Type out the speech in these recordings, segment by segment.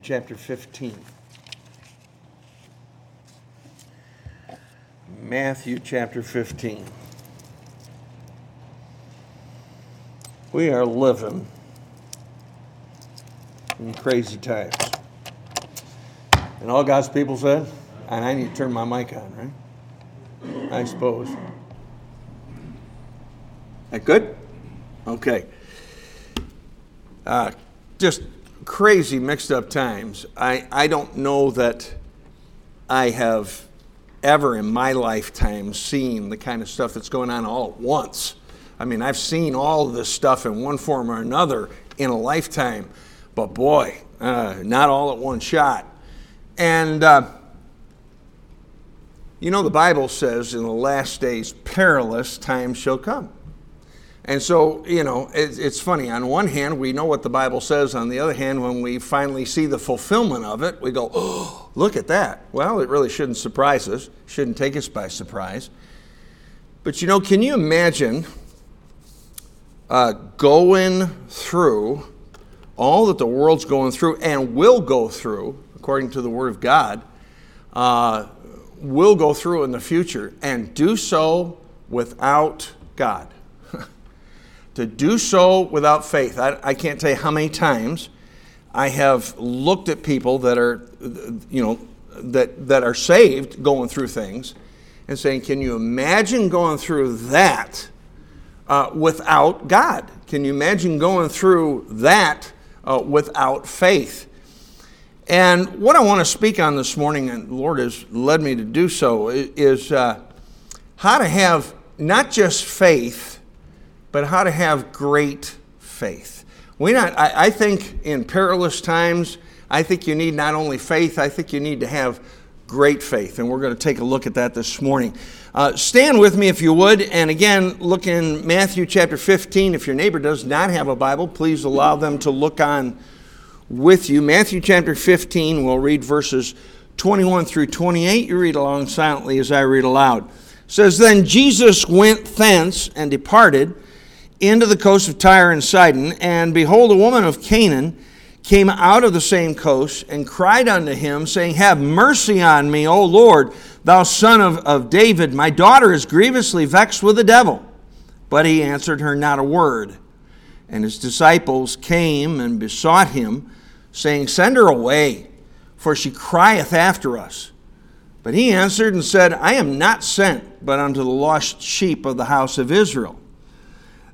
chapter 15. Matthew chapter 15. We are living in crazy times. And all God's people said, and I need to turn my mic on, right? I suppose. That good? Okay. Uh, just crazy mixed up times. I, I don't know that I have ever in my lifetime seen the kind of stuff that's going on all at once. I mean, I've seen all of this stuff in one form or another in a lifetime, but boy, uh, not all at one shot. And, uh, you know, the Bible says in the last days, perilous times shall come. And so, you know, it's, it's funny. On one hand, we know what the Bible says. On the other hand, when we finally see the fulfillment of it, we go, oh, look at that. Well, it really shouldn't surprise us, shouldn't take us by surprise. But, you know, can you imagine uh, going through all that the world's going through and will go through, according to the Word of God, uh, will go through in the future and do so without God? To do so without faith. I, I, can't tell you how many times I have looked at people that are, you know, that, that are saved going through things and saying, Can you imagine going through that uh, without God? Can you imagine going through that uh, without faith? And what I want to speak on this morning, and the Lord has led me to do so, is uh, how to have not just faith but how to have great faith. We not, I, I think in perilous times, I think you need not only faith, I think you need to have great faith. And we're going to take a look at that this morning. Uh, stand with me if you would. And again, look in Matthew chapter 15. If your neighbor does not have a Bible, please allow them to look on with you. Matthew chapter 15, we'll read verses 21 through 28. You read along silently as I read aloud. It says, Then Jesus went thence and departed into the coast of Tyre and Sidon, and behold, a woman of Canaan came out of the same coast and cried unto him, saying, Have mercy on me, O Lord, thou son of, of David. My daughter is grievously vexed with the devil. But he answered her not a word. And his disciples came and besought him, saying, Send her away, for she crieth after us. But he answered and said, I am not sent but unto the lost sheep of the house of Israel.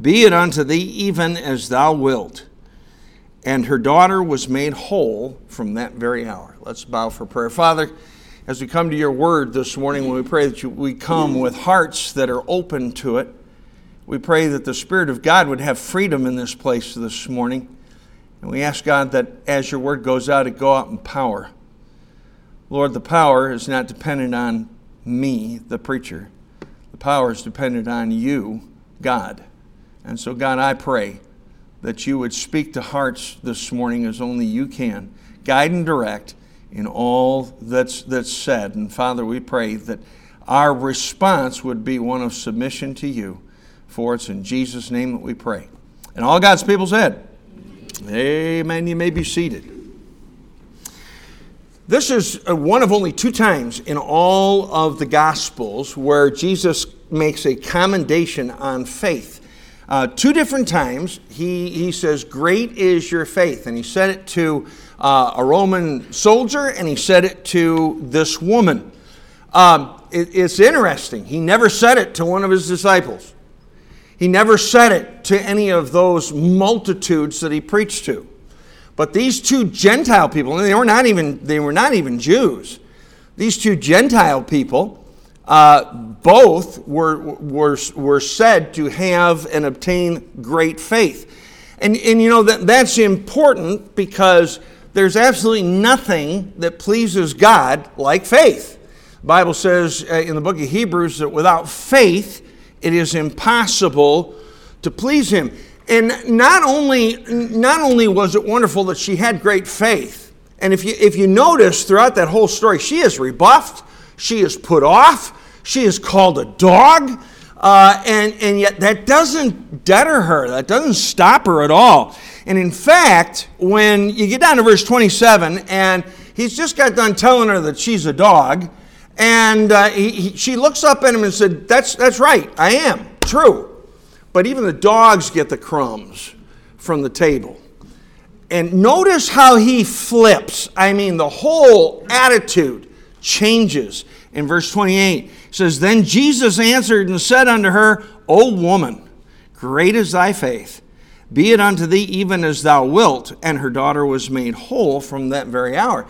be it unto thee even as thou wilt. And her daughter was made whole from that very hour. Let's bow for prayer. Father, as we come to your word this morning, when we pray that you, we come with hearts that are open to it. We pray that the Spirit of God would have freedom in this place this morning. And we ask God that as your word goes out, it go out in power. Lord, the power is not dependent on me, the preacher. The power is dependent on you, God. And so, God, I pray that you would speak to hearts this morning as only you can, guide and direct in all that's, that's said. And Father, we pray that our response would be one of submission to you. For it's in Jesus' name that we pray. And all God's people said, Amen. You may be seated. This is uh, one of only two times in all of the Gospels where Jesus makes a commendation on faith. Uh, two different times, he, he says, Great is your faith. And he said it to uh, a Roman soldier and he said it to this woman. Um, it, it's interesting. He never said it to one of his disciples, he never said it to any of those multitudes that he preached to. But these two Gentile people, they were not even, they were not even Jews, these two Gentile people, uh, both were, were, were said to have and obtain great faith. And, and you know, that, that's important because there's absolutely nothing that pleases God like faith. The Bible says uh, in the book of Hebrews that without faith, it is impossible to please Him. And not only, not only was it wonderful that she had great faith, and if you, if you notice throughout that whole story, she is rebuffed, she is put off, she is called a dog, uh, and, and yet that doesn't deter her, that doesn't stop her at all. And in fact, when you get down to verse 27, and he's just got done telling her that she's a dog, and uh, he, he, she looks up at him and said, that's, that's right, I am, true. But even the dogs get the crumbs from the table. And notice how he flips. I mean, the whole attitude changes. In verse 28, says, Then Jesus answered and said unto her, O woman, great is thy faith. Be it unto thee even as thou wilt. And her daughter was made whole from that very hour.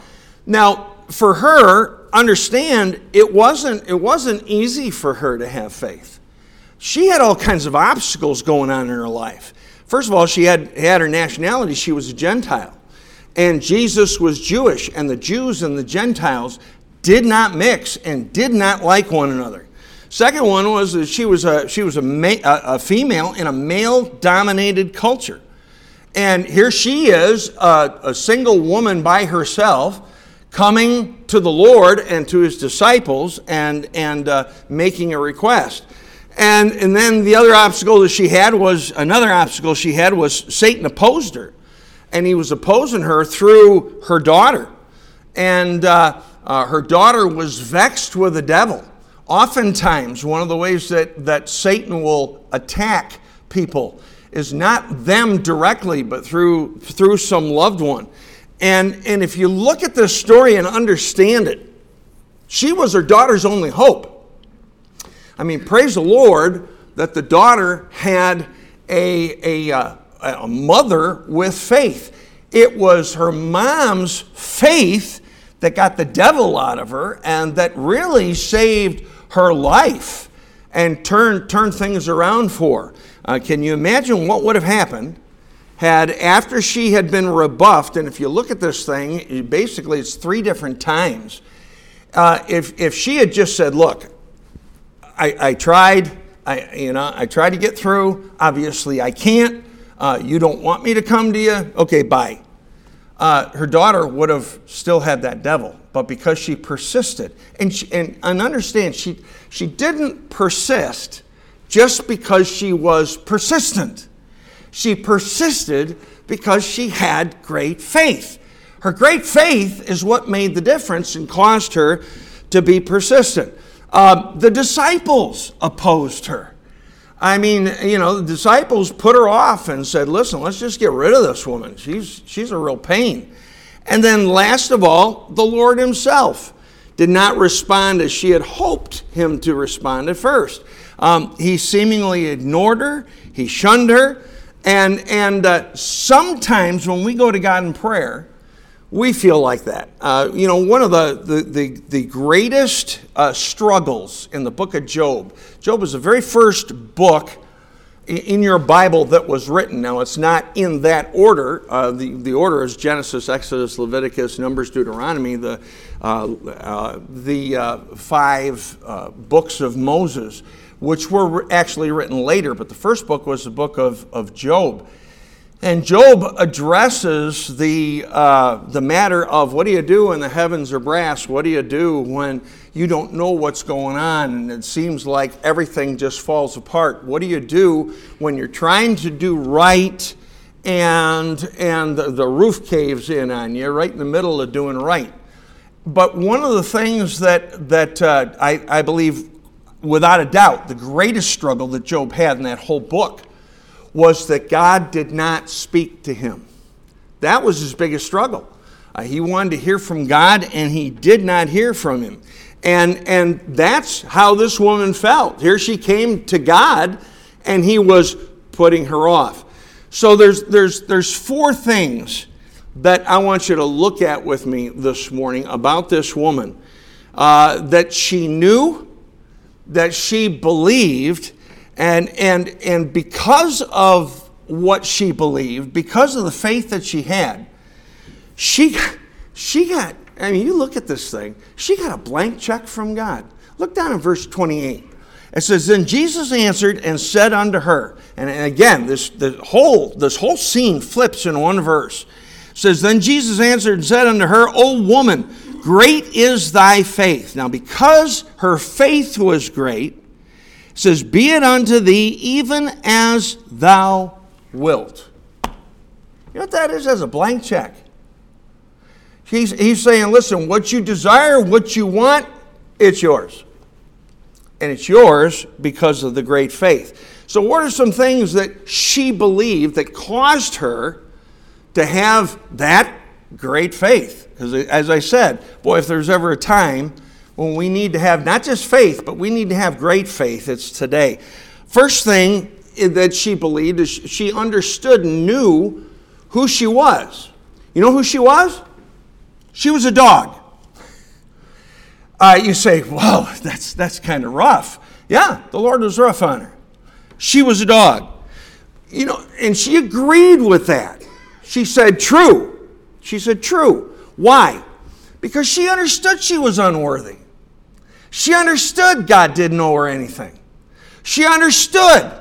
Now, for her, understand, it wasn't, it wasn't easy for her to have faith. She had all kinds of obstacles going on in her life. First of all, she had, had her nationality, she was a Gentile. And Jesus was Jewish, and the Jews and the Gentiles did not mix and did not like one another. Second one was that she was a, she was a, ma- a female in a male dominated culture. And here she is, a, a single woman by herself, coming to the Lord and to his disciples and, and uh, making a request. And, and then the other obstacle that she had was another obstacle she had was Satan opposed her. And he was opposing her through her daughter. And uh, uh, her daughter was vexed with the devil. Oftentimes, one of the ways that, that Satan will attack people is not them directly, but through, through some loved one. And, and if you look at this story and understand it, she was her daughter's only hope. I mean, praise the Lord that the daughter had a, a, uh, a mother with faith. It was her mom's faith that got the devil out of her and that really saved her life and turned, turned things around for. Uh, can you imagine what would have happened had, after she had been rebuffed, and if you look at this thing, basically it's three different times. Uh, if, if she had just said, Look, I, I tried, I, you know, I tried to get through, obviously I can't, uh, you don't want me to come to you, okay, bye uh, her daughter would have still had that devil. But because she persisted, and, she, and, and understand, she, she didn't persist just because she was persistent. She persisted because she had great faith. Her great faith is what made the difference and caused her to be persistent. Uh, the disciples opposed her. I mean, you know, the disciples put her off and said, listen, let's just get rid of this woman. She's, she's a real pain. And then, last of all, the Lord Himself did not respond as she had hoped Him to respond at first. Um, he seemingly ignored her, He shunned her. And, and uh, sometimes when we go to God in prayer, we feel like that. Uh, you know, one of the, the, the, the greatest uh, struggles in the book of Job, Job is the very first book in your Bible that was written. Now, it's not in that order. Uh, the, the order is Genesis, Exodus, Leviticus, Numbers, Deuteronomy, the, uh, uh, the uh, five books of Moses, which were actually written later, but the first book was the book of, of Job. And Job addresses the, uh, the matter of what do you do when the heavens are brass? What do you do when you don't know what's going on and it seems like everything just falls apart? What do you do when you're trying to do right and, and the, the roof caves in on you right in the middle of doing right? But one of the things that, that uh, I, I believe, without a doubt, the greatest struggle that Job had in that whole book was that God did not speak to him. That was his biggest struggle. Uh, he wanted to hear from God, and he did not hear from him. And, and that's how this woman felt. Here she came to God, and he was putting her off. So there's, there's, there's four things that I want you to look at with me this morning about this woman uh, that she knew, that she believed, and, and, and because of what she believed, because of the faith that she had, She, she got, I mean, you look at this thing, she got a blank check from God. Look down in verse 28. It says, Then Jesus answered and said unto her, and again, this, the whole, this whole scene flips in one verse. It says, Then Jesus answered and said unto her, O woman, great is thy faith. Now, because her faith was great, says, Be it unto thee even as thou wilt. You know what that is? As a blank check. He's, he's saying, Listen, what you desire, what you want, it's yours and it's yours because of the great faith. So, what are some things that she believed that caused her to have that great faith? Because, as I said, boy, if there's ever a time when we need to have not just faith, but we need to have great faith, it's today. First thing that she believed is she understood and knew who she was. You know who she was? She was a dog. Uh, you say, well, that's, that's kind of rough. Yeah, the Lord was rough on her. She was a dog. You know, and she agreed with that. She said, true. She said, true. Why? Because she understood she was unworthy. She understood God didn't owe her anything. She understood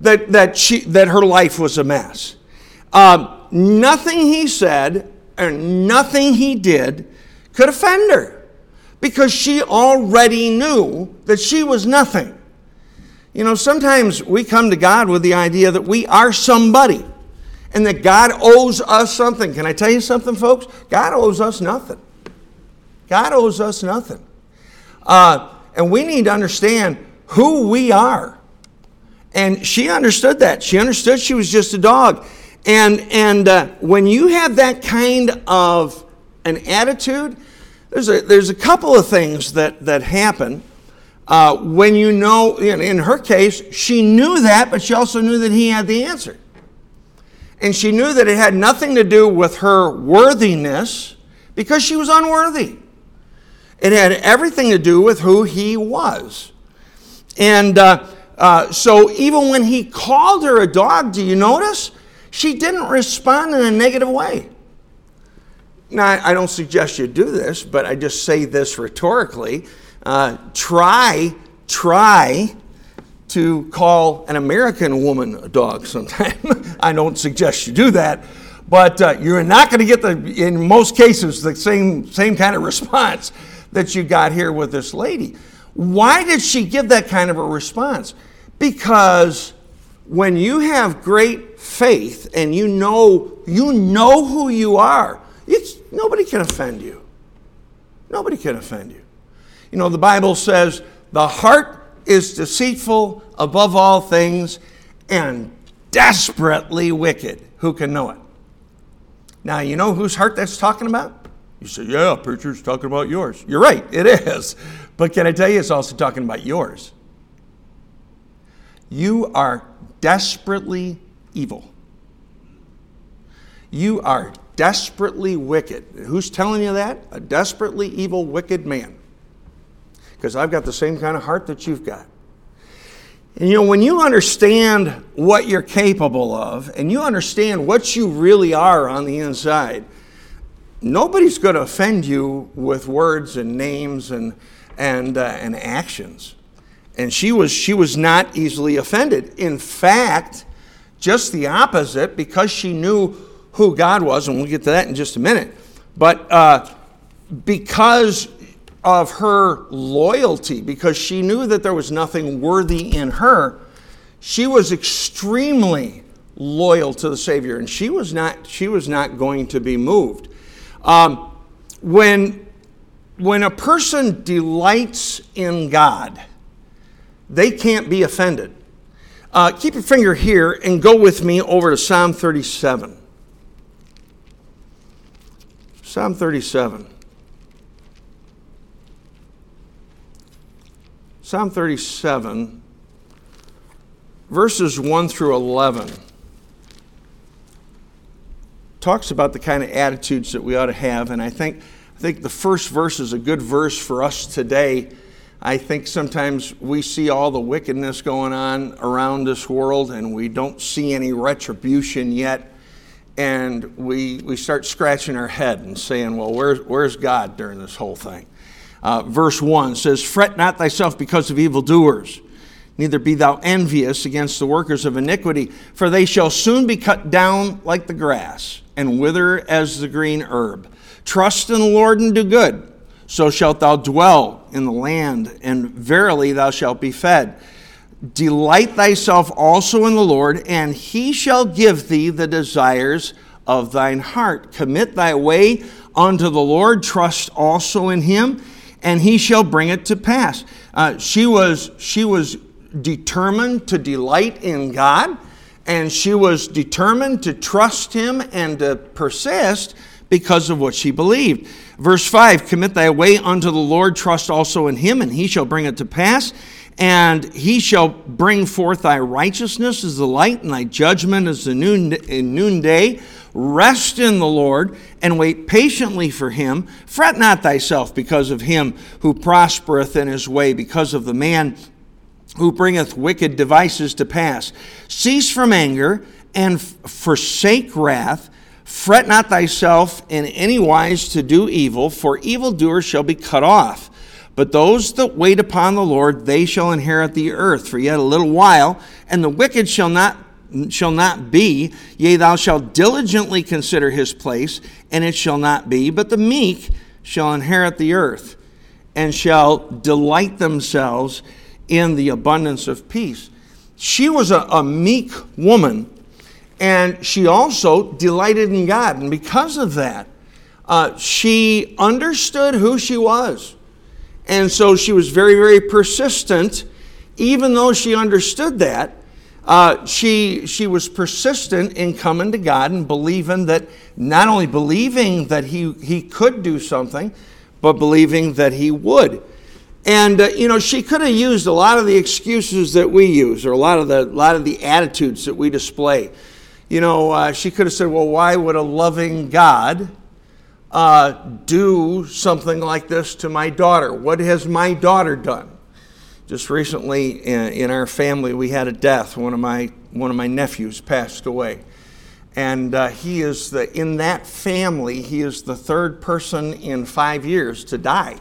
that, that, she, that her life was a mess. Um, nothing he said or nothing he did could offend her because she already knew that she was nothing. You know, sometimes we come to God with the idea that we are somebody and that God owes us something. Can I tell you something, folks? God owes us nothing. God owes us nothing. Uh, and we need to understand who we are. And she understood that. She understood she was just a dog. And, and uh, when you have that kind of an attitude, there's a, there's a couple of things that, that happen uh, when you know, in her case, she knew that, but she also knew that he had the answer. And she knew that it had nothing to do with her worthiness because she was unworthy. It had everything to do with who he was. And uh, uh, so even when he called her a dog, do you notice? She didn't respond in a negative way. Now, I don't suggest you do this, but I just say this rhetorically. Uh, try, try to call an American woman a dog sometime. I don't suggest you do that, but uh, you're not going to get the, in most cases, the same, same kind of response that you got here with this lady. Why did she give that kind of a response? Because when you have great faith and you know you know who you are, it's, nobody can offend you. Nobody can offend you. You know, the Bible says the heart is deceitful above all things and desperately wicked. Who can know it? Now, you know whose heart that's talking about? You say, yeah, preacher's talking about yours. You're right, it is. But can I tell you, it's also talking about yours. You are desperately evil. You are desperately wicked. Who's telling you that? A desperately evil, wicked man. Because I've got the same kind of heart that you've got. And you know, when you understand what you're capable of and you understand what you really are on the inside, nobody's going to offend you with words and names and, and, uh, and actions. And she was, she was not easily offended. In fact, just the opposite, because she knew who God was, and we'll get to that in just a minute. But uh, because of her loyalty, because she knew that there was nothing worthy in her, she was extremely loyal to the Savior, and she was not, she was not going to be moved. Um, when, when a person delights in God, they can't be offended. Uh, keep your finger here and go with me over to Psalm 37. Psalm 37. Psalm 37, verses 1 through 11, talks about the kind of attitudes that we ought to have. And I think, I think the first verse is a good verse for us today. I think sometimes we see all the wickedness going on around this world and we don't see any retribution yet and we, we start scratching our head and saying, well, where's, where's God during this whole thing? Uh, verse 1 says, Fret not thyself because of evildoers, neither be thou envious against the workers of iniquity, for they shall soon be cut down like the grass, and wither as the green herb. Trust in the Lord and do good, so shalt thou dwell in the land, and verily thou shalt be fed. Delight thyself also in the Lord, and he shall give thee the desires of thine heart. Commit thy way unto the Lord, trust also in him, and he shall bring it to pass. Uh, she, was, she was determined to delight in God, and she was determined to trust him and to persist because of what she believed. Verse 5 Commit thy way unto the Lord, trust also in him, and he shall bring it to pass and he shall bring forth thy righteousness as the light, and thy judgment as the noon, noonday. Rest in the Lord and wait patiently for him. Fret not thyself because of him who prospereth in his way, because of the man who bringeth wicked devices to pass. Cease from anger and forsake wrath. Fret not thyself in any wise to do evil, for evildoers shall be cut off. But those that wait upon the Lord, they shall inherit the earth for yet a little while, and the wicked shall not shall not be. Yea, thou shalt diligently consider his place, and it shall not be. But the meek shall inherit the earth, and shall delight themselves in the abundance of peace. She was a, a meek woman, and she also delighted in God. And because of that, uh, she understood who she was. And so she was very, very persistent. Even though she understood that, uh, she, she was persistent in coming to God and believing that, not only believing that he, he could do something, but believing that he would. And, uh, you know, she could have used a lot of the excuses that we use or a lot of the, lot of the attitudes that we display. You know, uh, she could have said, well, why would a loving God uh, do something like this to my daughter? What has my daughter done? Just recently in, in our family, we had a death. One of my, one of my nephews passed away. And uh, he is the, in that family, he is the third person in five years to die.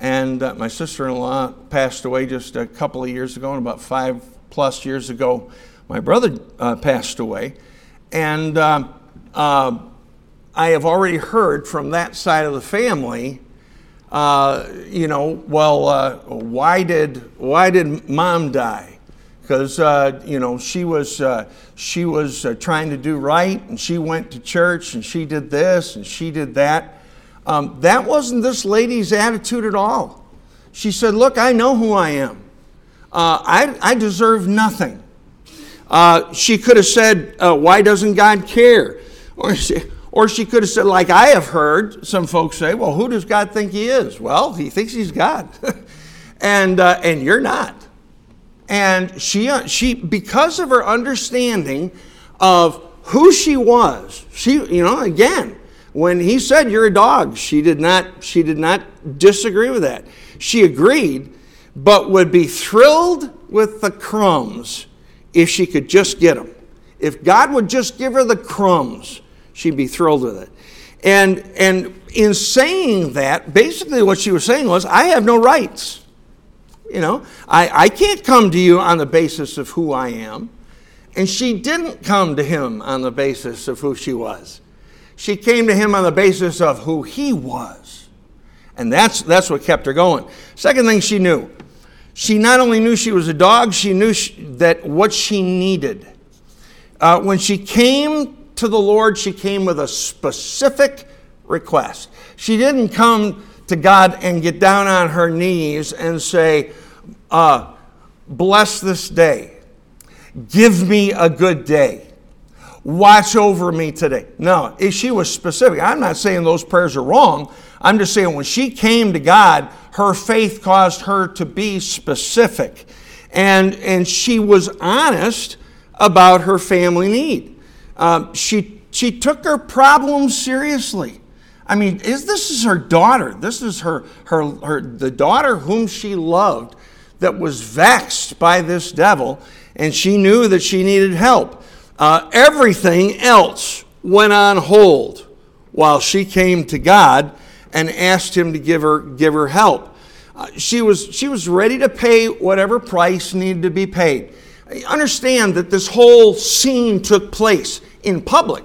And uh, my sister in law passed away just a couple of years ago, and about five plus years ago, my brother uh, passed away. And uh, uh, I have already heard from that side of the family, uh, you know, well, uh, why did why did mom die? Because you know she was she was trying to do right, and she went to church, and she did this, and she did that. Um, that wasn't this lady's attitude at all. She said, "Look, I know who I am. Uh, I, I deserve nothing." she could have said, "Why doesn't God care?" Or she, or she could have said, like I have heard some folks say, well, who does God think he is? Well, he thinks he's God. and, uh, and you're not. And she, uh, she, because of her understanding of who she was, she, you know, again, when he said you're a dog, she did not, she did not disagree with that. She agreed, but would be thrilled with the crumbs if she could just get them. If God would just give her the crumbs, she'd be thrilled with it. And, and in saying that, basically what she was saying was, I have no rights. You know, I, I can't come to you on the basis of who I am. And she didn't come to him on the basis of who she was. She came to him on the basis of who he was. And that's, that's what kept her going. Second thing she knew she not only knew she was a dog, she knew she, that what she needed. Uh, when she came to the Lord, she came with a specific request. She didn't come to God and get down on her knees and say, uh, Bless this day. Give me a good day. Watch over me today. No, she was specific. I'm not saying those prayers are wrong. I'm just saying when she came to God, her faith caused her to be specific. And, and she was honest about her family need. Um, she, she took her problems seriously. I mean, is, this is her daughter. This is her, her, her, the daughter whom she loved that was vexed by this devil, and she knew that she needed help. Uh, everything else went on hold while she came to God and asked him to give her, give her help. Uh, she, was, she was ready to pay whatever price needed to be paid. Understand that this whole scene took place in public.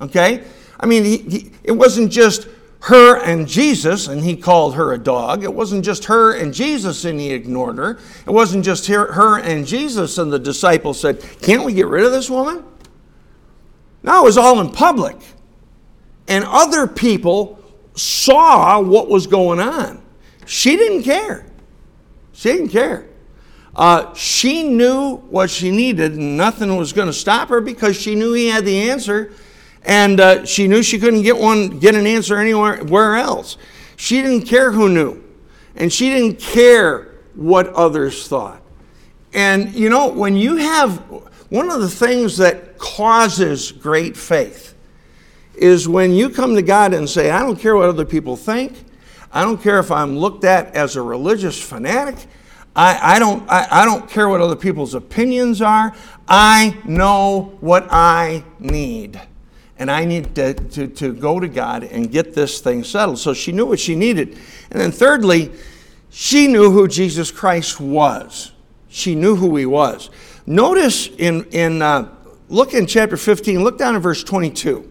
Okay? I mean, he, he, it wasn't just her and Jesus and he called her a dog. It wasn't just her and Jesus and he ignored her. It wasn't just her, her and Jesus and the disciples said, Can't we get rid of this woman? No, it was all in public. And other people saw what was going on. She didn't care. She didn't care. Uh, she knew what she needed, and nothing was going to stop her because she knew he had the answer, and uh, she knew she couldn't get one, get an answer anywhere else. She didn't care who knew, and she didn't care what others thought. And you know, when you have one of the things that causes great faith is when you come to God and say, I don't care what other people think. I don't care if I'm looked at as a religious fanatic. I, I, don't, I, I don't care what other people's opinions are. I know what I need. And I need to, to, to go to God and get this thing settled. So she knew what she needed. And then, thirdly, she knew who Jesus Christ was. She knew who he was. Notice in, in uh, look in chapter 15, look down at verse 22.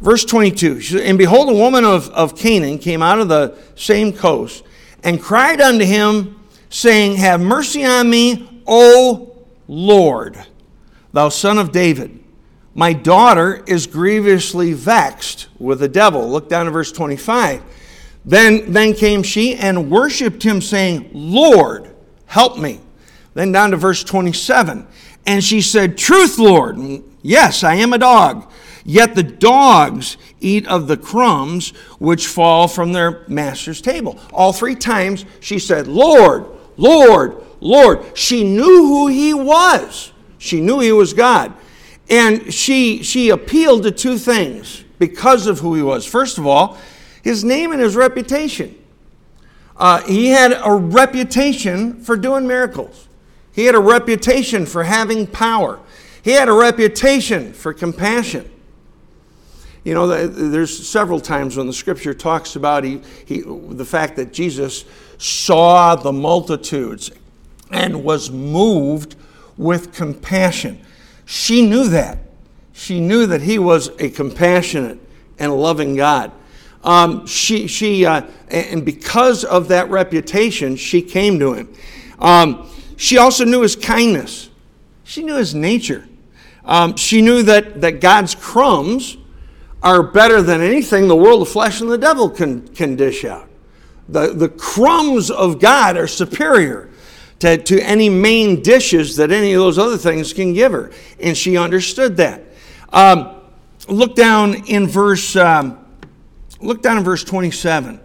Verse 22 And behold, a woman of, of Canaan came out of the same coast and cried unto him, saying, Have mercy on me, O Lord, thou son of David. My daughter is grievously vexed with the devil. Look down at verse 25. Then, then came she and worshipped him, saying, Lord, help me. Then down to verse 27. And she said, Truth, Lord. Mm, yes, I am a dog. Yet the dogs eat of the crumbs which fall from their master's table. All three times she said, Lord, Lord, Lord. She knew who he was. She knew he was God. And she, she appealed to two things because of who he was. First of all, his name and his reputation. Uh, he had a reputation for doing miracles. He had a reputation for having power. He had a reputation for compassion. You know, there's several times when the scripture talks about he, he, the fact that Jesus saw the multitudes and was moved with compassion. She knew that. She knew that he was a compassionate and loving God. Um, she, she, uh, and because of that reputation, she came to him. Um, she also knew his kindness. She knew his nature. Um, she knew that, that God's crumbs are better than anything the world of flesh and the devil can, can dish out. The, the crumbs of God are superior to, to any main dishes that any of those other things can give her. And she understood that. Um, look down in verse um, look down in verse 27.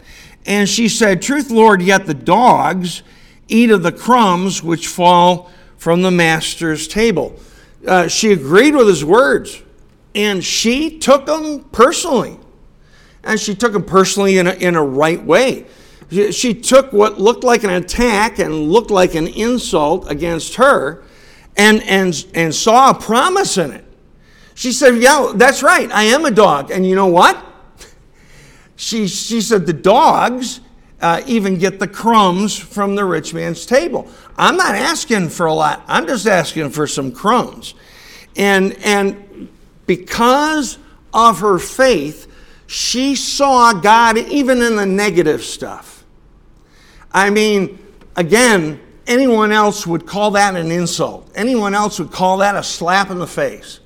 And she said, Truth, Lord, yet the dogs eat of the crumbs which fall from the master's table. Uh, she agreed with his words, and she took them personally. And she took them personally in a, in a right way. She, took what looked like an attack and looked like an insult against her and, and, and saw a promise in it. She said, Yeah, that's right. I am a dog. And you know what? She, she said, The dogs uh, even get the crumbs from the rich man's table. I'm not asking for a lot, I'm just asking for some crumbs. And, and because of her faith, she saw God even in the negative stuff. I mean, again, anyone else would call that an insult. Anyone else would call that a slap in the face.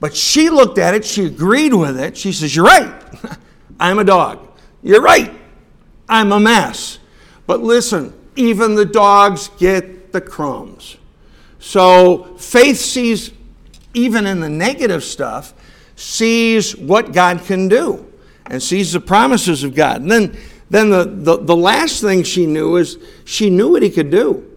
But she looked at it, she agreed with it. She says, You're right. I'm a dog. You're right. I'm a mess. But listen, even the dogs get the crumbs. So faith sees, even in the negative stuff, sees what God can do and sees the promises of God. And then, then the, the, the last thing she knew is she knew what he could do.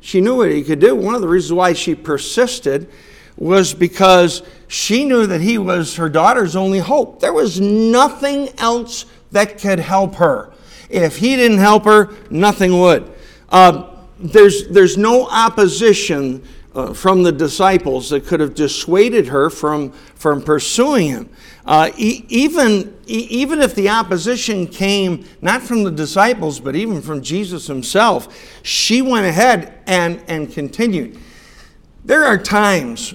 She knew what he could do. One of the reasons why she persisted was because she knew that he was her daughter's only hope. There was nothing else that could help her. If he didn't help her, nothing would. Uh, there's, there's no opposition uh, from the disciples that could have dissuaded her from, from pursuing him. Uh, e- even, e- even if the opposition came not from the disciples, but even from Jesus himself, she went ahead and, and continued. There are times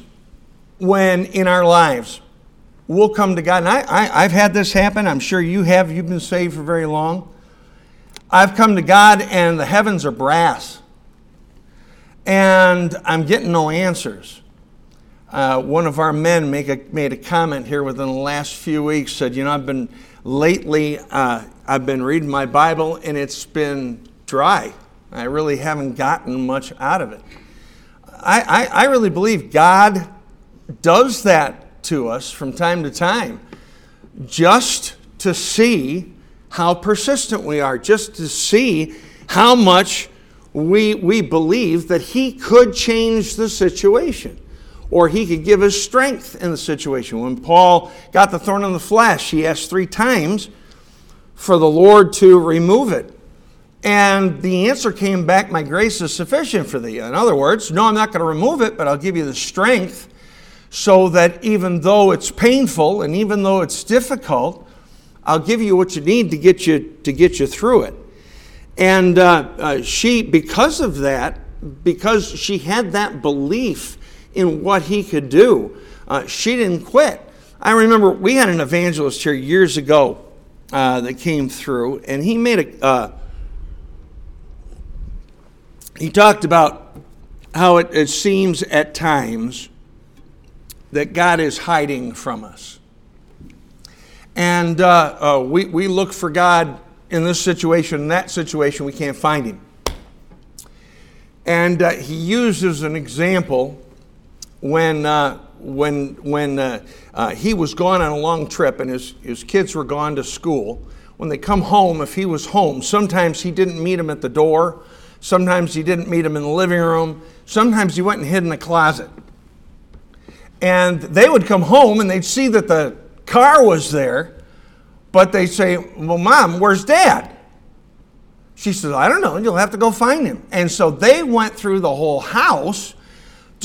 when in our lives we'll come to God, and I, I, I've had this happen. I'm sure you have. You've been saved for very long. I've come to God, and the heavens are brass and I'm getting no answers. Uh, one of our men a, made a comment here within the last few weeks. Said, "You know, I've been lately. Uh, I've been reading my Bible, and it's been dry. I really haven't gotten much out of it. I, I, I really believe God does that to us from time to time, just to see how persistent we are, just to see how much." we, we believe that He could change the situation or He could give us strength in the situation. When Paul got the thorn in the flesh, he asked three times for the Lord to remove it. And the answer came back, My grace is sufficient for thee. In other words, no, I'm not going to remove it, but I'll give you the strength so that even though it's painful and even though it's difficult, I'll give you what you need to get you, to get you through it. And uh, uh, she, because of that, because she had that belief in what he could do, uh, she didn't quit. I remember we had an evangelist here years ago uh, that came through, and he made a. Uh, he talked about how it, it seems at times that God is hiding from us. And uh, we, we look for God in this situation, in that situation, we can't find him. And uh, he uses an example when, uh, when, when uh, uh, he was gone on a long trip and his, his kids were gone to school. When they come home, if he was home, sometimes he didn't meet them at the door, sometimes he didn't meet them in the living room, sometimes he went and hid in a closet. And they would come home and they'd see that the car was there but they'd say, Well, mom, where's dad? She says, I don't know. You'll have to go find him. And so they went through the whole house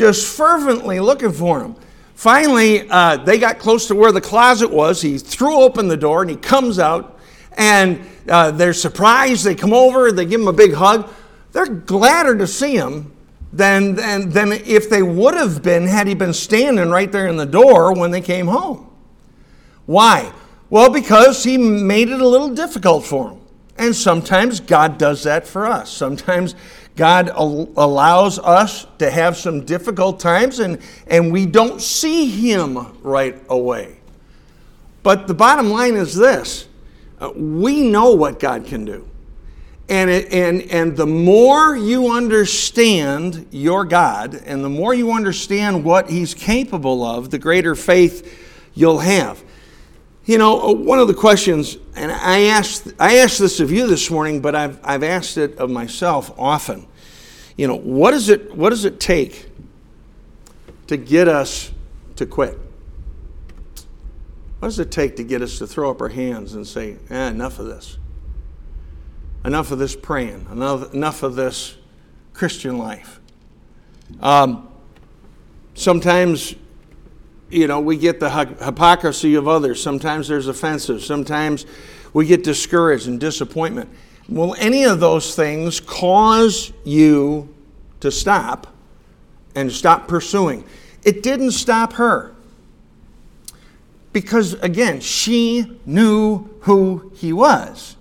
just fervently looking for him. Finally, uh, they got close to where the closet was. He threw open the door and he comes out. And uh, they're surprised. They come over, they give him a big hug. They're gladder to see him than, than, than if they would have been had he been standing right there in the door when they came home. Why? Well, because he made it a little difficult for them. And sometimes God does that for us. Sometimes God al- allows us to have some difficult times and, and we don't see him right away. But the bottom line is this uh, we know what God can do. And, it, and, and the more you understand your God and the more you understand what He's capable of, the greater faith you'll have. You know, uh, one of the questions, and I asked, I asked this of you this morning, but I've, I've asked it of myself often. You know, what, is it, what does it take to get us to quit? What does it take to get us to throw up our hands and say, eh, enough of this? Enough of this praying, enough, enough of this Christian life. Um, sometimes you know, we get the hypocrisy of others. Sometimes there's offensive. Sometimes we get discouraged and disappointment. Will any of those things cause you to stop and stop pursuing? It didn't stop her. Because again, she knew who he was.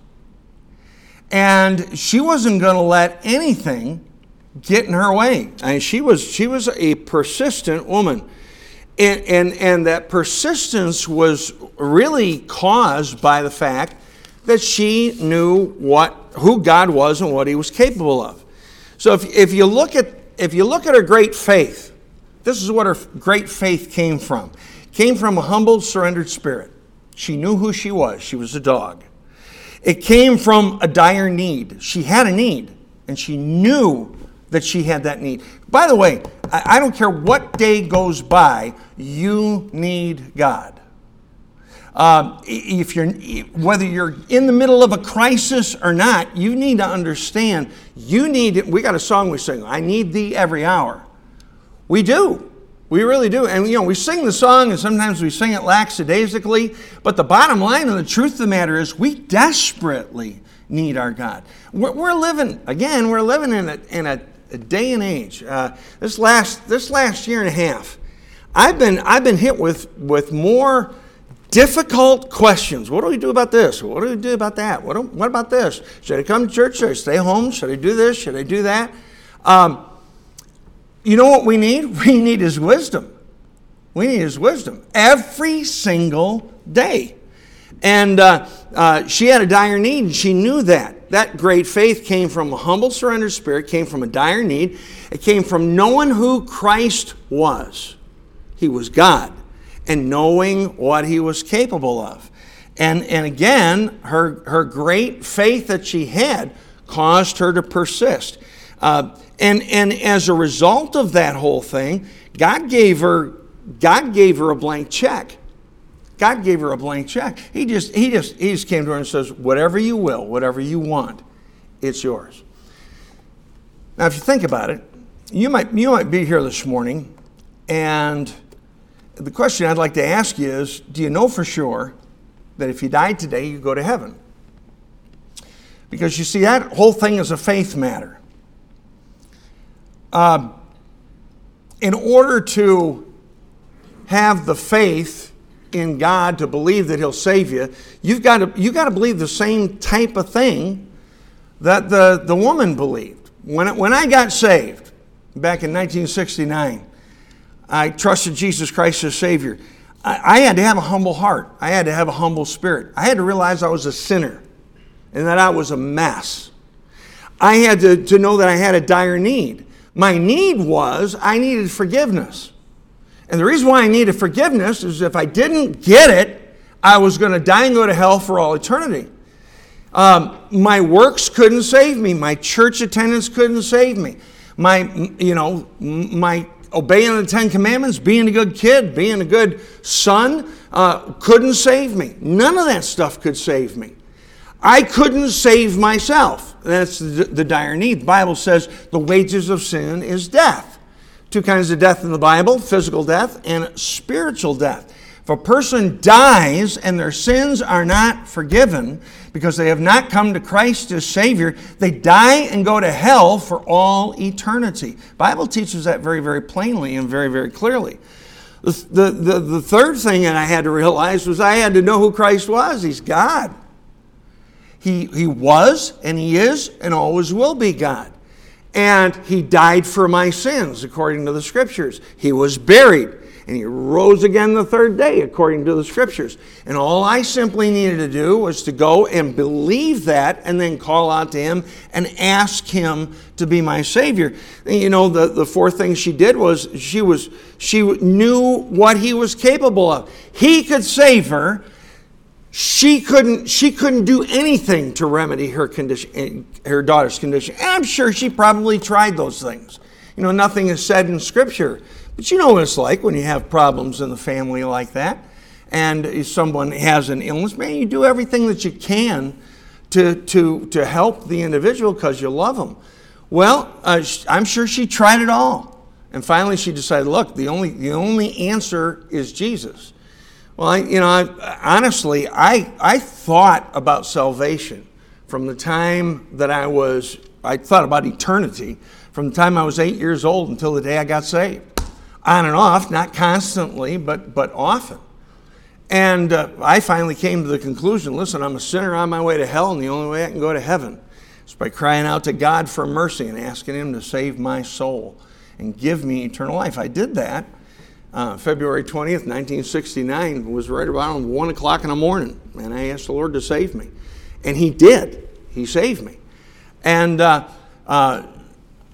And she wasn't going to let anything get in her way. I mean, she was she was a persistent woman. And, and, and that persistence was really caused by the fact that she knew what, who God was and what he was capable of. So if, if, you look at, if you look at her great faith, this is what her great faith came from. came from a humble, surrendered spirit. She knew who she was. She was a dog. It came from a dire need. She had a need, and she knew that she had that need. By the way, I don't care what day goes by, you need God. Uh, if you're, whether you're in the middle of a crisis or not, you need to understand. You need. We got a song we sing. I need Thee every hour. We do. We really do. And, you know, we sing the song and sometimes we sing it lackadaisically, but the bottom line and the truth of the matter is we desperately need our God. We're, we're living, again, we're living in a, in a day and age. Uh, this, last, this last year and a half, I've been, I've been hit with, with more difficult questions. What do we do about this? What do we do about that? What, do, what about this? Should I come to church? Should I stay home? Should I do this? Should I do that? Um, you know what we need? We need His wisdom. We need His wisdom every single day. And uh, uh, she had a dire need, and she knew that. That great faith came from a humble, surrendered spirit, came from a dire need. It came from knowing who Christ was. He was God and knowing what he was capable of. And, and again, her, her great faith that she had caused her to persist. Uh, and, and as a result of that whole thing, God gave her, God gave her a blank check. God gave her a blank check. He just, he, just, he just came to her and says, Whatever you will, whatever you want, it's yours. Now, if you think about it, you might, you might be here this morning and the question I'd like to ask you is do you know for sure that if you died today, you go to heaven? Because you see, that whole thing is a faith matter. Uh, in order to have the faith in God to believe that He'll save you, you've got to, you've got to believe the same type of thing that the, the woman believed. When, when I got saved back in 1969, I trusted Jesus Christ as Savior. I, I had to have a humble heart. I had to have a humble spirit. I had to realize I was a sinner and that I was a mess. I had to, to know that I had a dire need. My need was I needed forgiveness. And the reason why I needed forgiveness is if I didn't get it, I was going to die and go to hell for all eternity. Um, my works couldn't save me. My church attendance couldn't save me. My, you know, my obeying the Ten Commandments, being a good kid, being a good son, uh, couldn't save me. None of that stuff could save me. I couldn't save myself. That's the, the dire need. The Bible says the wages of sin is death. Two kinds of death in the Bible physical death and spiritual death. If a person dies and their sins are not forgiven, because they have not come to Christ as Savior, they die and go to hell for all eternity. Bible teaches that very, very plainly and very, very clearly. The, the, the, the third thing that I had to realize was I had to know who Christ was. He's God. He, he was and He is and always will be God. And He died for my sins, according to the Scriptures. He was buried and he rose again the third day, according to the scriptures. And all I simply needed to do was to go and believe that and then call out to him and ask him to be my Savior. And you know, the, the fourth thing she did was she was she knew what he was capable of. He could save her. She couldn't, she couldn't do anything to remedy her condition, her daughter's condition. And I'm sure she probably tried those things. You know, nothing is said in Scripture but you know what it's like when you have problems in the family like that, and if someone has an illness, man, you do everything that you can to, to, to help the individual because you love them. Well, uh, I'm sure she tried it all. And finally, she decided, look, the only, the only answer is Jesus. Well, I, you know, I, honestly, I, I thought about salvation from the time that I was, I thought about eternity from the time I was eight years old until the day I got saved on and off, not constantly, but, but often. And uh, I finally came to the conclusion listen, I'm a sinner on my way to hell, and the only way I can go to heaven is by crying out to God for mercy and asking Him to save my soul and give me eternal life. I did that. Uh, February 20th, 1969 was right around 1 o'clock in the morning, and I asked the Lord to save me. And He did. He saved me. And uh, uh,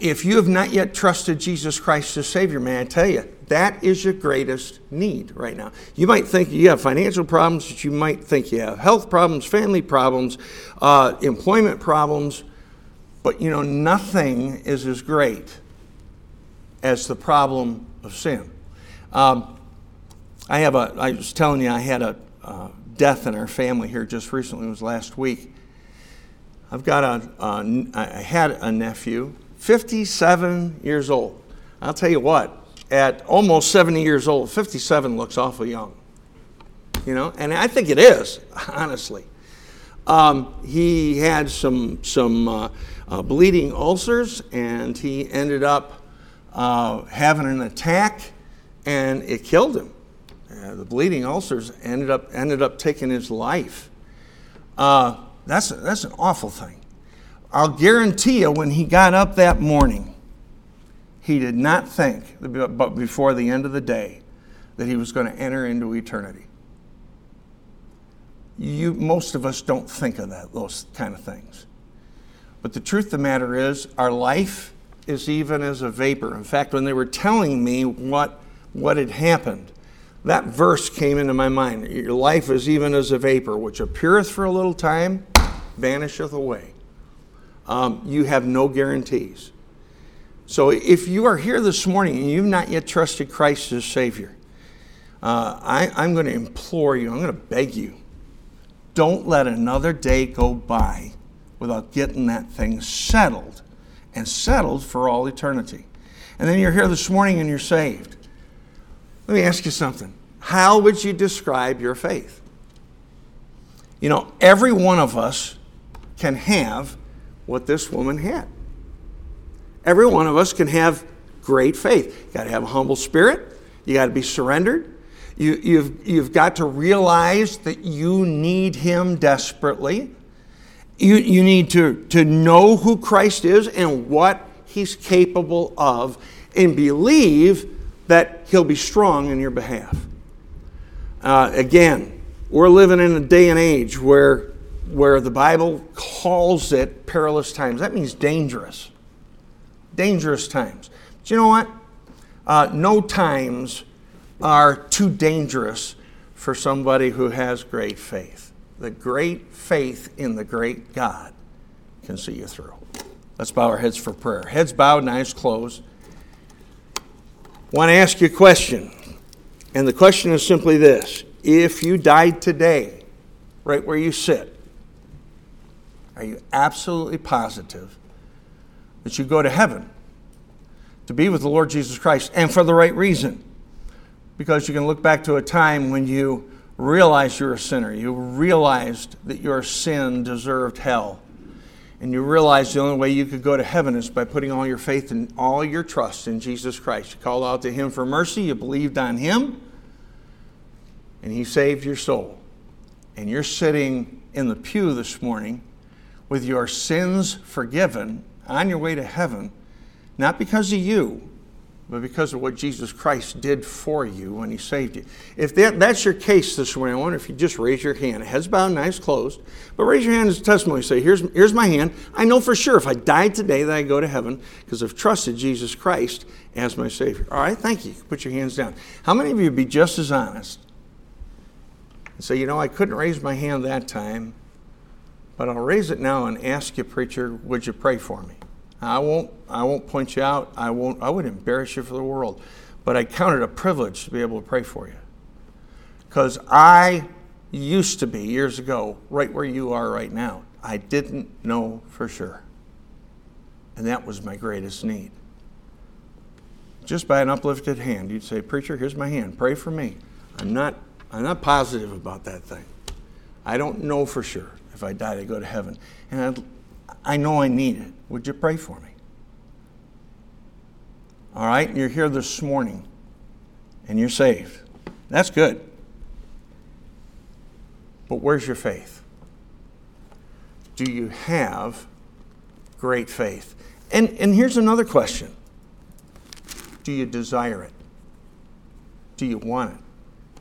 if you have not yet trusted Jesus Christ as Savior, may I tell you, that is your greatest need right now. You might think you have financial problems, but you might think you have health problems, family problems, uh, employment problems, but you know, nothing is as great as the problem of sin. Um, I have a, I was telling you, I had a uh, death in our family here just recently, it was last week. I've got a, a I had a nephew 57 years old. I'll tell you what, at almost 70 years old, 57 looks awful young. You know, and I think it is, honestly. Um, he had some, some uh, uh, bleeding ulcers, and he ended up uh, having an attack, and it killed him. Uh, the bleeding ulcers ended up, ended up taking his life. Uh, that's, that's an awful thing. I'll guarantee you, when he got up that morning, he did not think, but before the end of the day, that he was going to enter into eternity. You, most of us don't think of that, those kind of things. But the truth of the matter is, our life is even as a vapor. In fact, when they were telling me what, what had happened, that verse came into my mind. Your life is even as a vapor, which appeareth for a little time, vanisheth away. Um, you have no guarantees. So if you are here this morning and you've not yet trusted Christ as Savior, uh, I, I'm going to implore you, I'm going to beg you, don't let another day go by without getting that thing settled and settled for all eternity. And then you're here this morning and you're saved. Let me ask you something. How would you describe your faith? You know, every one of us can have what this woman had. Every one of us can have great faith. You got to have a humble spirit. You got to be surrendered. You, you've, you've got to realize that you need Him desperately. You, you need to, to know who Christ is and what He's capable of, and believe that He'll be strong in your behalf. Uh, again, we're living in a day and age where, where the Bible calls it perilous times. That means dangerous dangerous times. But you know what? Uh, no times are too dangerous for somebody who has great faith. The great faith in the great God can see you through. Let's bow our heads for prayer. Heads bowed and eyes closed. I want to ask you a question. And the question is simply this If you died today, right where you sit, are you absolutely positive that you go to heaven to be with the Lord Jesus Christ, and for the right reason. Because you can look back to a time when you realized you're a sinner, you realized that your sin deserved hell, and you realize the only way you could go to heaven is by putting all your faith and all your trust in Jesus Christ. You called out to Him for mercy, you believed on Him, and He saved your soul. And you're sitting in the pew this morning with your sins forgiven on your way to heaven, not because of you, but because of what Jesus Christ did for you when he saved you. If that, that's your case this morning, I wonder if you just raise your hand. Heads bowed, eyes closed. But raise your hand as a testimony. Say, here's, here's my hand. I know for sure if I died today that I go to heaven because I've trusted Jesus Christ as my Savior. All right, thank you. Put your hands down. How many of you would be just as honest and say, you know, I couldn't raise my hand that time, but I'll raise it now and ask you, preacher, would you pray for me? I won't, I won't point you out. I, won't, I would embarrass you for the world. But I count it a privilege to be able to pray for you. Because I used to be, years ago, right where you are right now. I didn't know for sure. And that was my greatest need. Just by an uplifted hand, you'd say, Preacher, here's my hand. Pray for me. I'm not, I'm not positive about that thing. I don't know for sure if I die to go to heaven. And I'd, I know I need it. Would you pray for me? All right, you're here this morning and you're saved. That's good. But where's your faith? Do you have great faith? And, and here's another question Do you desire it? Do you want it?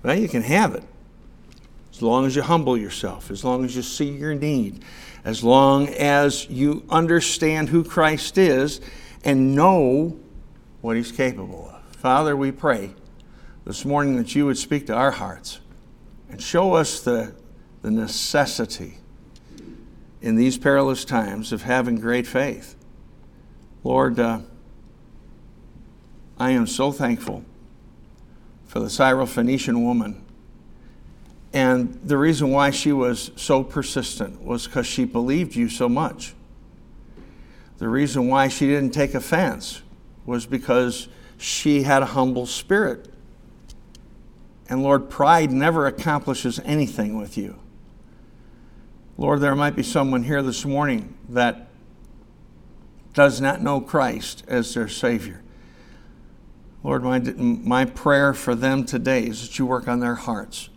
Well, you can have it as long as you humble yourself, as long as you see your need, as long as you understand who Christ is and know what he's capable of. Father, we pray this morning that you would speak to our hearts and show us the, the necessity in these perilous times of having great faith. Lord, uh, I am so thankful for the Syrophoenician woman and the reason why she was so persistent was because she believed you so much. The reason why she didn't take offense was because she had a humble spirit. And Lord, pride never accomplishes anything with you. Lord, there might be someone here this morning that does not know Christ as their Savior. Lord, my, my prayer for them today is that you work on their hearts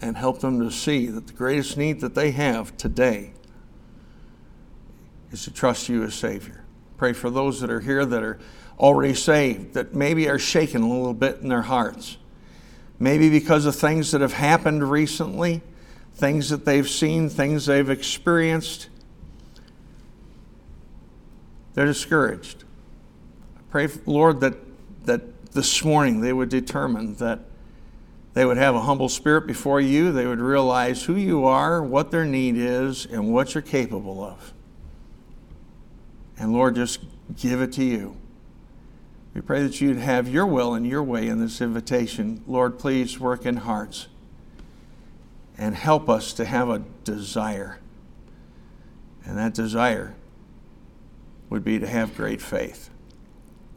and help them to see that the greatest need that they have today is to trust you as Savior. Pray for those that are here that are already saved, that maybe are shaken a little bit in their hearts. Maybe because of things that have happened recently, things that they've seen, things they've experienced. They're discouraged. I pray, Lord, that, that this morning they would determine that they would have a humble spirit before you. They would realize who you are, what their need is, and what you're capable of. And Lord, just give it to you. We pray that you'd have your will and your way in this invitation. Lord, please work in hearts and help us to have a desire. And that desire would be to have great faith.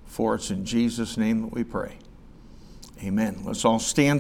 For it's in Jesus' name that we pray. Amen. Let's all stand.